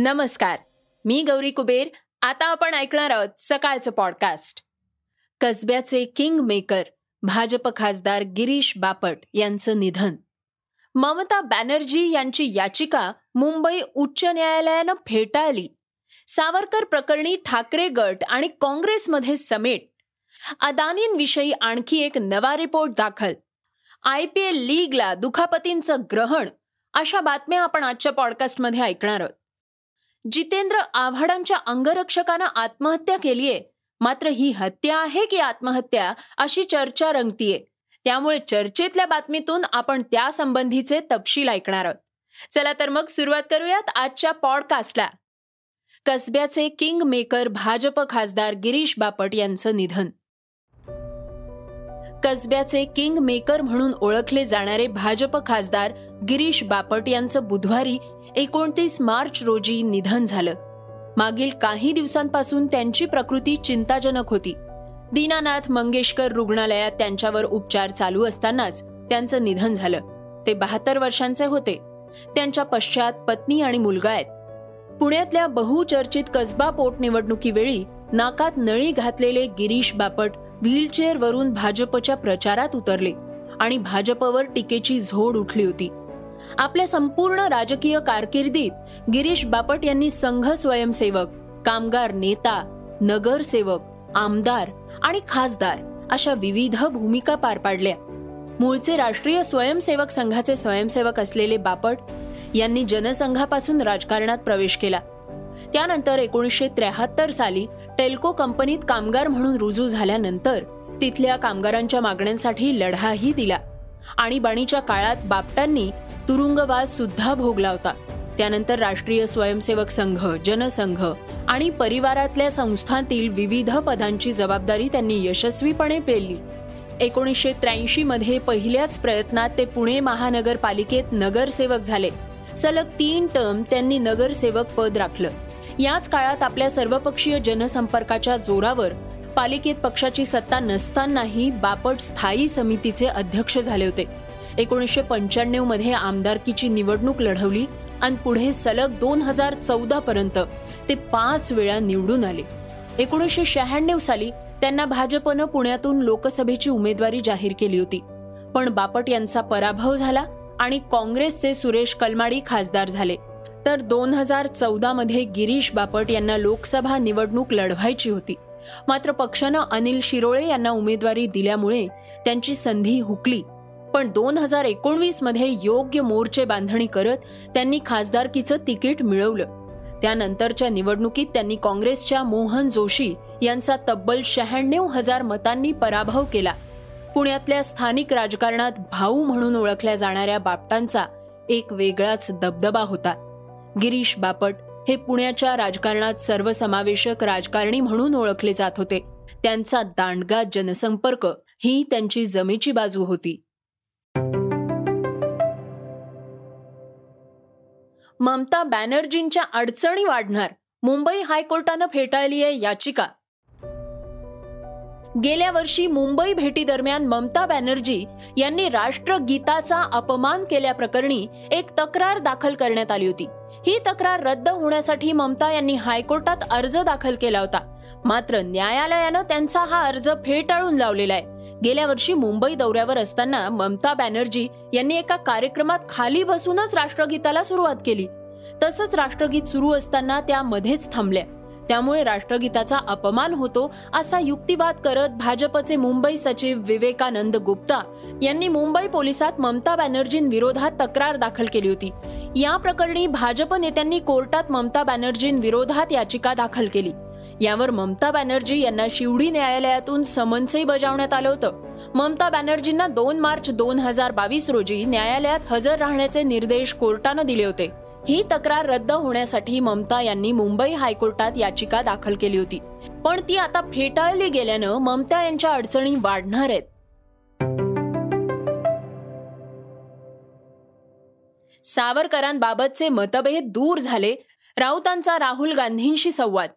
नमस्कार मी गौरी कुबेर. आता आपण ऐकणार आहोत सकाळचं पॉडकास्ट कसब्याचे किंग मेकर भाजप खासदार गिरीश बापट यांचं निधन. ममता बॅनर्जी यांची याचिका मुंबई उच्च न्यायालयानं फेटाळली. सावरकर प्रकरणी ठाकरे गट आणि काँग्रेसमध्ये समेट. अदानींविषयी आणखी एक नवा रिपोर्ट दाखल. आय पी एल लीगला दुखापतींचं ग्रहण अशा बातम्या आपण आजच्या पॉडकास्टमध्ये ऐकणार आहोत. जितेंद्र आव्हाडांच्या अंगरक्षकानं आत्महत्या केलीये. मात्र ही हत्या आहे की आत्महत्या अशी चर्चा रंगतीये. त्यामुळे चर्चेतल्या बातमीतून आपण त्या संबंधीचे तपशील ऐकणार आहोत. चला तर मग सुरुवात करूयात आजच्या पॉडकास्टला. कसब्याचे किंग मेकर भाजप खासदार गिरीश बापट यांचं निधन. कसब्याचे किंग मेकर म्हणून ओळखले जाणारे भाजप खासदार गिरीश बापट यांचं बुधवारी एकोणतीस मार्च रोजी निधन झालं. मागील काही दिवसांपासून त्यांची प्रकृती चिंताजनक होती. दीनानाथ मंगेशकर रुग्णालयात त्यांच्यावर उपचार चालू असतानाच त्यांचं निधन झालं. ते बहात्तर वर्षांचे होते. त्यांच्या पश्चात पत्नी आणि मुलगा आहेत. पुण्यातल्या बहुचर्चित कसबा पोटनिवडणुकीवेळी नाकात नळी घातलेले गिरीश बापट व्हीलचेअरवरून भाजपच्या प्रचारात उतरले आणि भाजपवर टीकेची झोड उठली होती. आपल्या संपूर्ण राजकीय कारकिर्दीत गिरीश बापट यांनी संघ स्वयंसेवक कामगार नेता नगरसेवक आमदार आणि खासदार अशा विविध भूमिका पार पाडल्या. मूळचे राष्ट्रीय स्वयंसेवक संघाचे स्वयंसेवक असलेले बापट यांनी जनसंघापासून राजकारणात प्रवेश केला. त्यानंतर एकोणीसशे त्र्याहत्तर साली टेल्को कंपनीत कामगार म्हणून रुजू झाल्यानंतर तिथल्या कामगारांच्या मागण्यांसाठी लढाही दिला आणीबाणीच्या काळात बापटांनी तुरुंगवास सुद्धा भोगला होता. त्यानंतर राष्ट्रीय स्वयंसेवक संघ जनसंघ आणि परिवारातल्या संस्थांतील विविध पदांची जबाबदारी त्यांनी यशस्वीपणे पेलली. एकोणीसशे त्र्याऐंशी मध्ये पहिल्याच प्रयत्नात ते पुणे महानगरपालिकेत नगरसेवक झाले. सलग तीन टर्म त्यांनी नगरसेवक पद राखलं. याच काळात आपल्या सर्वपक्षीय जनसंपर्काच्या जोरावर पालिकेत पक्षाची सत्ता नसतानाही बापट स्थायी समितीचे अध्यक्ष झाले होते. एकोणीसशे पंच्याण्णवमध्ये आमदारकीची निवडणूक लढवली आणि पुढे सलग दोन हजार चौदा पर्यंत ते पाच वेळा निवडून आले. एकोणीसशे शहाण्णव साली त्यांना भाजपनं पुण्यातून लोकसभेची उमेदवारी जाहीर केली होती. पण बापट यांचा पराभव झाला आणि काँग्रेसचे सुरेश कलमाडी खासदार झाले. तर दोन हजार चौदा मध्ये गिरीश बापट यांना लोकसभा निवडणूक लढवायची होती. मात्र पक्षानं अनिल शिरोळे यांना उमेदवारी दिल्यामुळे त्यांची संधी हुकली. पण दोन हजार एकोणवीसमध्ये योग्य मोर्चे बांधणी करत त्यांनी खासदारकीचं तिकीट मिळवलं. त्यानंतरच्या निवडणुकीत त्यांनी काँग्रेसच्या मोहन जोशी यांचा तब्बल शहाण्णव हजार मतांनी पराभव केला. पुण्यातल्या स्थानिक राजकारणात भाऊ म्हणून ओळखल्या जाणाऱ्या बापटांचा एक वेगळाच दबदबा होता. गिरीश बापट हे पुण्याच्या राजकारणात सर्वसमावेशक राजकारणी म्हणून ओळखले जात होते. त्यांचा दांडगा जनसंपर्क ही त्यांची जमेची बाजू होती. ममता बॅनर्जींच्या अडचणी वाढणार. मुंबई हायकोर्टानं फेटाळली आहे याचिका. गेल्या वर्षी मुंबई भेटीदरम्यान ममता बॅनर्जी यांनी राष्ट्रगीताचा अपमान केल्याप्रकरणी एक तक्रार दाखल करण्यात आली होती. ही तक्रार रद्द होण्यासाठी ममता यांनी हायकोर्टात अर्ज दाखल केला होता. मात्र न्यायालयानं त्यांचा हा अर्ज फेटाळून लावलेला आहे. गेल्या वर्षी मुंबई दौऱ्यावर असताना ममता बॅनर्जी यांनी एका कार्यक्रमात खाली बसूनच राष्ट्रगीताला सुरुवात केली. तसंच राष्ट्रगीत सुरू असताना त्या मध्येच थांबल्या. त्यामुळे राष्ट्रगीताचा अपमान होतो असा युक्तिवाद करत भाजपचे मुंबई सचिव विवेकानंद गुप्ता यांनी मुंबई पोलिसात ममता बॅनर्जींविरोधात तक्रार दाखल केली होती. या प्रकरणी भाजप नेत्यांनी कोर्टात ममता बॅनर्जींविरोधात याचिका दाखल केली. यावर ममता बॅनर्जी यांना शिवडी न्यायालयातून समन्सही बजावण्यात आलं होतं. ममता बॅनर्जींना दोन मार्च दोन हजार बावीस रोजी न्यायालयात हजर राहण्याचे निर्देश कोर्टानं दिले होते. ही तक्रार रद्द होण्यासाठी ममता यांनी मुंबई हायकोर्टात याचिका दाखल केली होती. पण ती आता फेटाळली गेल्यानं ममता यांच्या अडचणी वाढणार आहेत. सावरकरांबाबतचे मतभेद दूर झाले राऊतांचा राहुल गांधींशी संवाद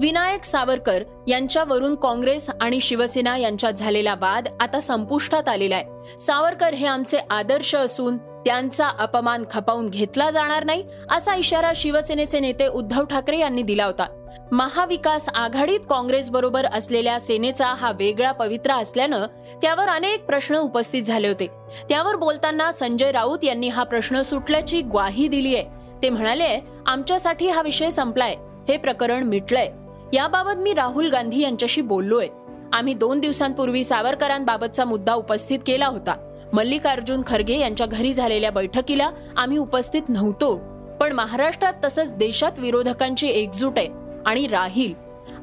विनायक सावरकर यांच्यावरून काँग्रेस आणि शिवसेना यांच्यात झालेला वाद आता संपुष्टात आलेला आहे सावरकर हे आमचे आदर्श असून त्यांचा अपमान खपावून घेतला जाणार नाही असा इशारा शिवसेनेचे नेते उद्धव ठाकरे यांनी दिला होता. महाविकास आघाडीत काँग्रेस बरोबर असलेल्या सेनेचा हा वेगळा पवित्रा असल्यानं त्यावर अनेक प्रश्न उपस्थित झाले होते. त्यावर बोलताना संजय राऊत यांनी हा प्रश्न सुटल्याची ग्वाही दिली आहे ते म्हणाले आमच्यासाठी हा विषय संपलाय. हे प्रकरण मिटलंय. याबाबत मी राहुल गांधी यांच्याशी बोललोय. आम्ही दोन दिवसांपूर्वी सावरकरांबाबतचा मुद्दा उपस्थित केला होता. मल्लिकार्जुन खरगे यांच्या घरी झालेल्या बैठकीला आम्ही उपस्थित नव्हतो. पण महाराष्ट्रात तसंच देशात विरोधकांची एकजूट आहे आणि राहील.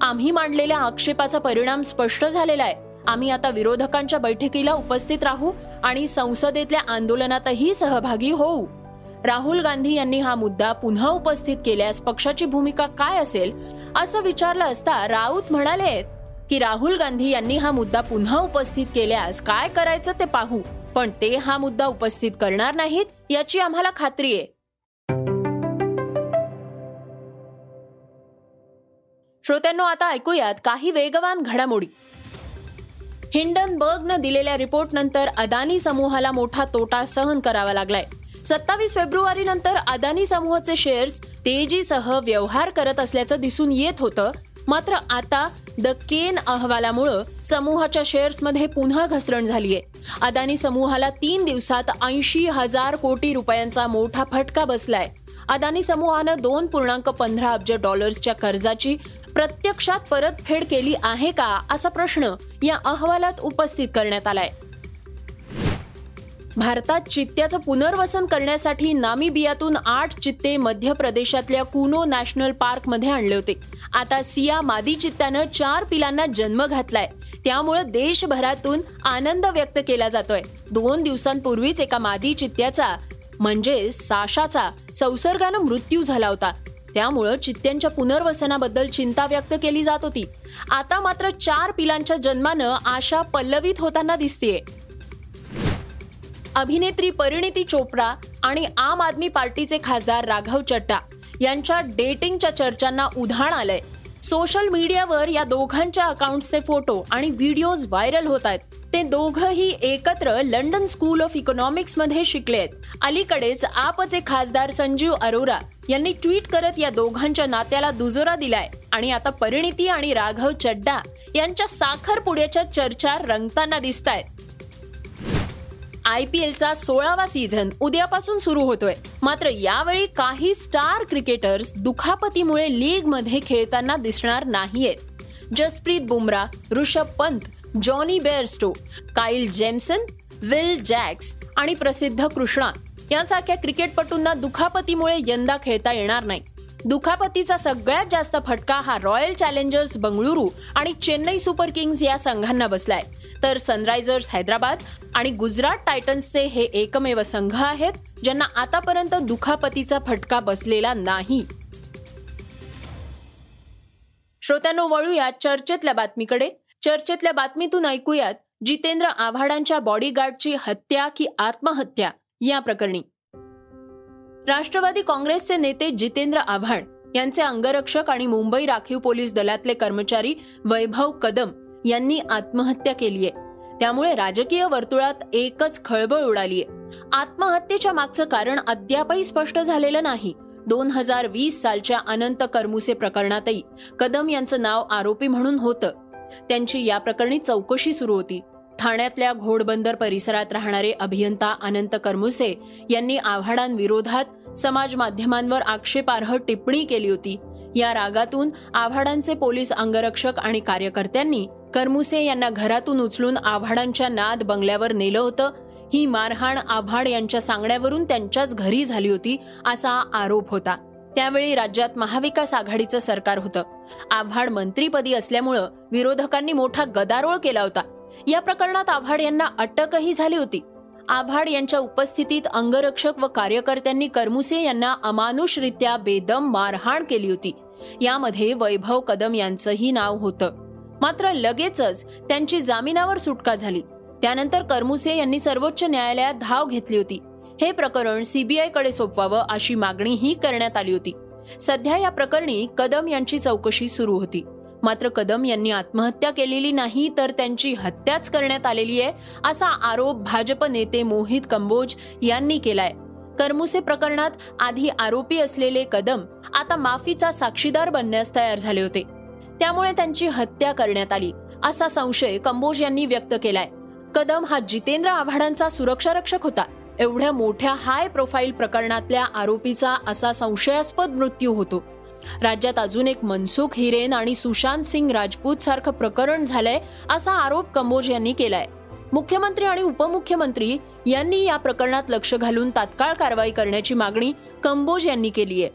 आम्ही मांडलेल्या आक्षेपाचा परिणाम स्पष्ट झालेला आहे. आम्ही आता विरोधकांच्या बैठकीला उपस्थित राहू आणि संसदेतल्या आंदोलनातही सहभागी होऊ. राहुल गांधी यांनी हा मुद्दा पुन्हा उपस्थित केल्यास पक्षाची भूमिका काय असेल? असं विचारलं असता राऊत म्हणाले की राहुल गांधी यांनी हा मुद्दा पुन्हा उपस्थित केल्यास काय करायचं ते पाहू. पण ते हा मुद्दा उपस्थित करणार नाहीत याची आम्हाला खात्री आहे. श्रोत्यांनो आता ऐकूयात काही वेगवान घडामोडी. हिंडनबर्गनं दिलेल्या रिपोर्ट नंतर अदानी समूहाला मोठा तोटा सहन करावा लागलाय. सत्तावीस फेब्रुवारी नंतर अदानी समूहाचे शेअर्स तेजीसह व्यवहार करत असल्याचं दिसून येत होतं. मात्र आता द केन अहवालामुळं समूहाच्या शेअर्समध्ये पुन्हा घसरण झालीय. अदानी समूहाला तीन दिवसात ऐंशी हजार कोटी रुपयांचा मोठा फटका बसलाय. अदानी समूहानं दोन पूर्णांक पंधरा अब्ज डॉलर्सच्या कर्जाची प्रत्यक्षात परतफेड केली आहे का असा प्रश्न या अहवालात उपस्थित करण्यात आलाय. भारतात चित्त्याचं पुनर्वसन करण्यासाठी नामिबियातून आठ चित्ते मध्य प्रदेशातल्या कुनो नॅशनल पार्कमध्ये आणले होते. आता सिया मादी चित्त्यानं चार पिलांना जन्म घातलाय. त्यामुळे देशभरातून आनंद व्यक्त केला जातोय. दोन दिवसांपूर्वीच एका मादी चित्त्याचा म्हणजे साशाचा संसर्गानं मृत्यू झाला होता. त्यामुळं चित्त्यांच्या पुनर्वसनाबद्दल चिंता व्यक्त केली जात होती. आता मात्र चार पिलांच्या जन्मानं आशा पल्लवित होताना दिसतेय. अभिनेत्री परिणिती चोप्रा आणि आम आदमी पार्टीचे खासदार राघव चड्डा यांच्या डेटिंगच्या चर्चांना उधाण आलंय. सोशल मीडियावर या दोघांच्या अकाउंटचे फोटो आणि व्हिडिओज व्हायरल होत आहेत. ते दोघंही एकत्र लंडन स्कूल ऑफ इकॉनॉमिक्समध्ये शिकले आहेत. अलीकडेच आपचे खासदार संजीव अरोरा यांनी ट्विट करत या दोघांच्या नात्याला दुजोरा दिलाय आणि आता परिणिती आणि राघव चड्डा यांच्या साखरपुड्याच्या चर्चा रंगताना दिसत आहेत आय पी एलचा सोळावा सीझन उद्यापासून सुरू होतोय. मात्र यावेळी काही स्टार क्रिकेटर्स दुखापतीमुळे लीगमध्ये खेळताना दिसणार नाहीयेत. Jasprit Bumrah Rishabh Pant Jonny Bairstow Kyle Jamieson Will Jacks आणि प्रसिद्ध कृष्णा यांसारख्या क्रिकेटपटूंना दुखापतीमुळे यंदा खेळता येणार नाही. दुखापतीचा सगळ्यात जास्त फटका हा रॉयल चॅलेंजर्स बंगळुरू आणि चेन्नई सुपर किंग्ज या संघांना बसलाय. तर सनरायझर्स हैदराबाद आणि गुजरात टायटन्सचे हे एकमेव संघ आहेत ज्यांना आतापर्यंत दुखापतीचा फटका बसलेला नाही. श्रोत्यांनो वळूया चर्चेतल्या बातमीकडे. चर्चेतल्या बातमीतून ऐकूयात जितेंद्र आव्हाडांच्या बॉडीगार्डची हत्या की आत्महत्या या प्रकरणी. राष्ट्रवादी काँग्रेसचे नेते जितेंद्र आव्हाड यांचे अंगरक्षक आणि मुंबई राखीव पोलीस दलातले कर्मचारी वैभव कदम यांनी आत्महत्या केली आहे. त्यामुळे राजकीय वर्तुळात एकच खळबळ उडालीय. आत्महत्येच्या मागचं कारण अद्यापही स्पष्ट झालेलं नाही. दोन हजार वीस सालच्या अनंत करमुसे प्रकरणातही कदम यांचं नाव आरोपी म्हणून होतं. त्यांची या प्रकरणी चौकशी सुरू होती. ठाण्यातल्या घोडबंदर परिसरात राहणारे अभियंता अनंत करमुसे यांनी आव्हाडांविरोधात समाज माध्यमांवर आक्षेपार्ह टिप्पणी केली होती. या रागातून आव्हाडांचे पोलीस अंगरक्षक आणि कार्यकर्त्यांनी करमुसे यांना घरातून उचलून आव्हाडांच्या नाद बंगल्यावर नेलं होतं. ही मारहाण आव्हाड यांच्या सांगण्यावरून त्यांच्याच घरी झाली होती असा आरोप होता. त्यावेळी राज्यात महाविकास आघाडीचं सरकार होतं. आव्हाड मंत्रीपदी असल्यामुळं विरोधकांनी मोठा गदारोळ केला होता. या प्रकरणात आव्हाड यांना अटकही झाली होती. आव्हाड यांच्या उपस्थितीत अंगरक्षक व कार्यकर्त्यांनी करमुसे यांना अमानुषरित्या बेदम मारहाण केली होती. यामध्ये वैभव कदम यांचंही नाव होतं. मात्र लगेचच त्यांची जामिनावर सुटका झाली. त्यानंतर करमुसे यांनी सर्वोच्च न्यायालयात धाव घेतली होती. हे प्रकरण सीबीआयकडे सोपवावं अशी मागणीही करण्यात आली होती. सध्या या प्रकरणी कदम यांची चौकशी सुरू होती. मात्र कदम यांनी आत्महत्या केलेली नाही तर त्यांची हत्याच करण्यात आलेली आहे असा आरोप भाजप नेते मोहित कंबोज यांनी केलाय. करमुसे प्रकरणात आधी आरोपी असलेले कदम आता माफीचा साक्षीदार बनण्यास तयार झाले होते. त्यामुळे त्यांची हत्या करण्यात आली असा संशय कंबोज यांनी व्यक्त केलाय. कदम हा जितेंद्र आव्हाडांचा सुरक्षा रक्षक होता. एवढ्या मोठ्या हाय प्रोफाईल प्रकरणातल्या आरोपीचा असा संशयास्पद मृत्यू होतो. राज्यात अजून एक मनसुख हिरेन आणि सुशांत सिंग राजपूत सारखं प्रकरण झालंय असा आरोप कंबोज यांनी केलाय. मुख्यमंत्री आणि उपमुख्यमंत्री यांनी या प्रकरणात लक्ष घालून तात्काळ कारवाई करण्याची मागणी कंबोज यांनी केली आहे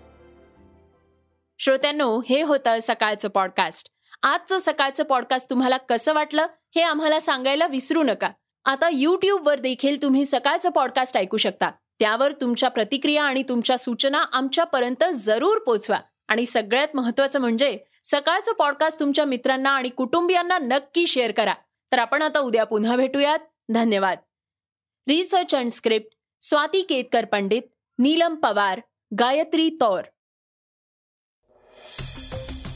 श्रोत्यांनो हे होतं सकाळचं पॉडकास्ट आजचं सकाळचं पॉडकास्ट तुम्हाला कसं वाटलं हे आम्हाला सांगायला विसरू नका. आता यूट्यूबवर देखील तुम्ही सकाळचं पॉडकास्ट ऐकू शकता. त्यावर तुमच्या प्रतिक्रिया आणि तुमच्या सूचना आमच्यापर्यंत जरूर पोचवा. आणि सगळ्यात महत्वाचं म्हणजे सकाळचं पॉडकास्ट तुमच्या मित्रांना आणि कुटुंबियांना नक्की शेअर करा. तर आपण आता उद्या पुन्हा भेटूयात. धन्यवाद. Research and script Swati Ketkar Pandit Neelam Pawar Gayatri Taur.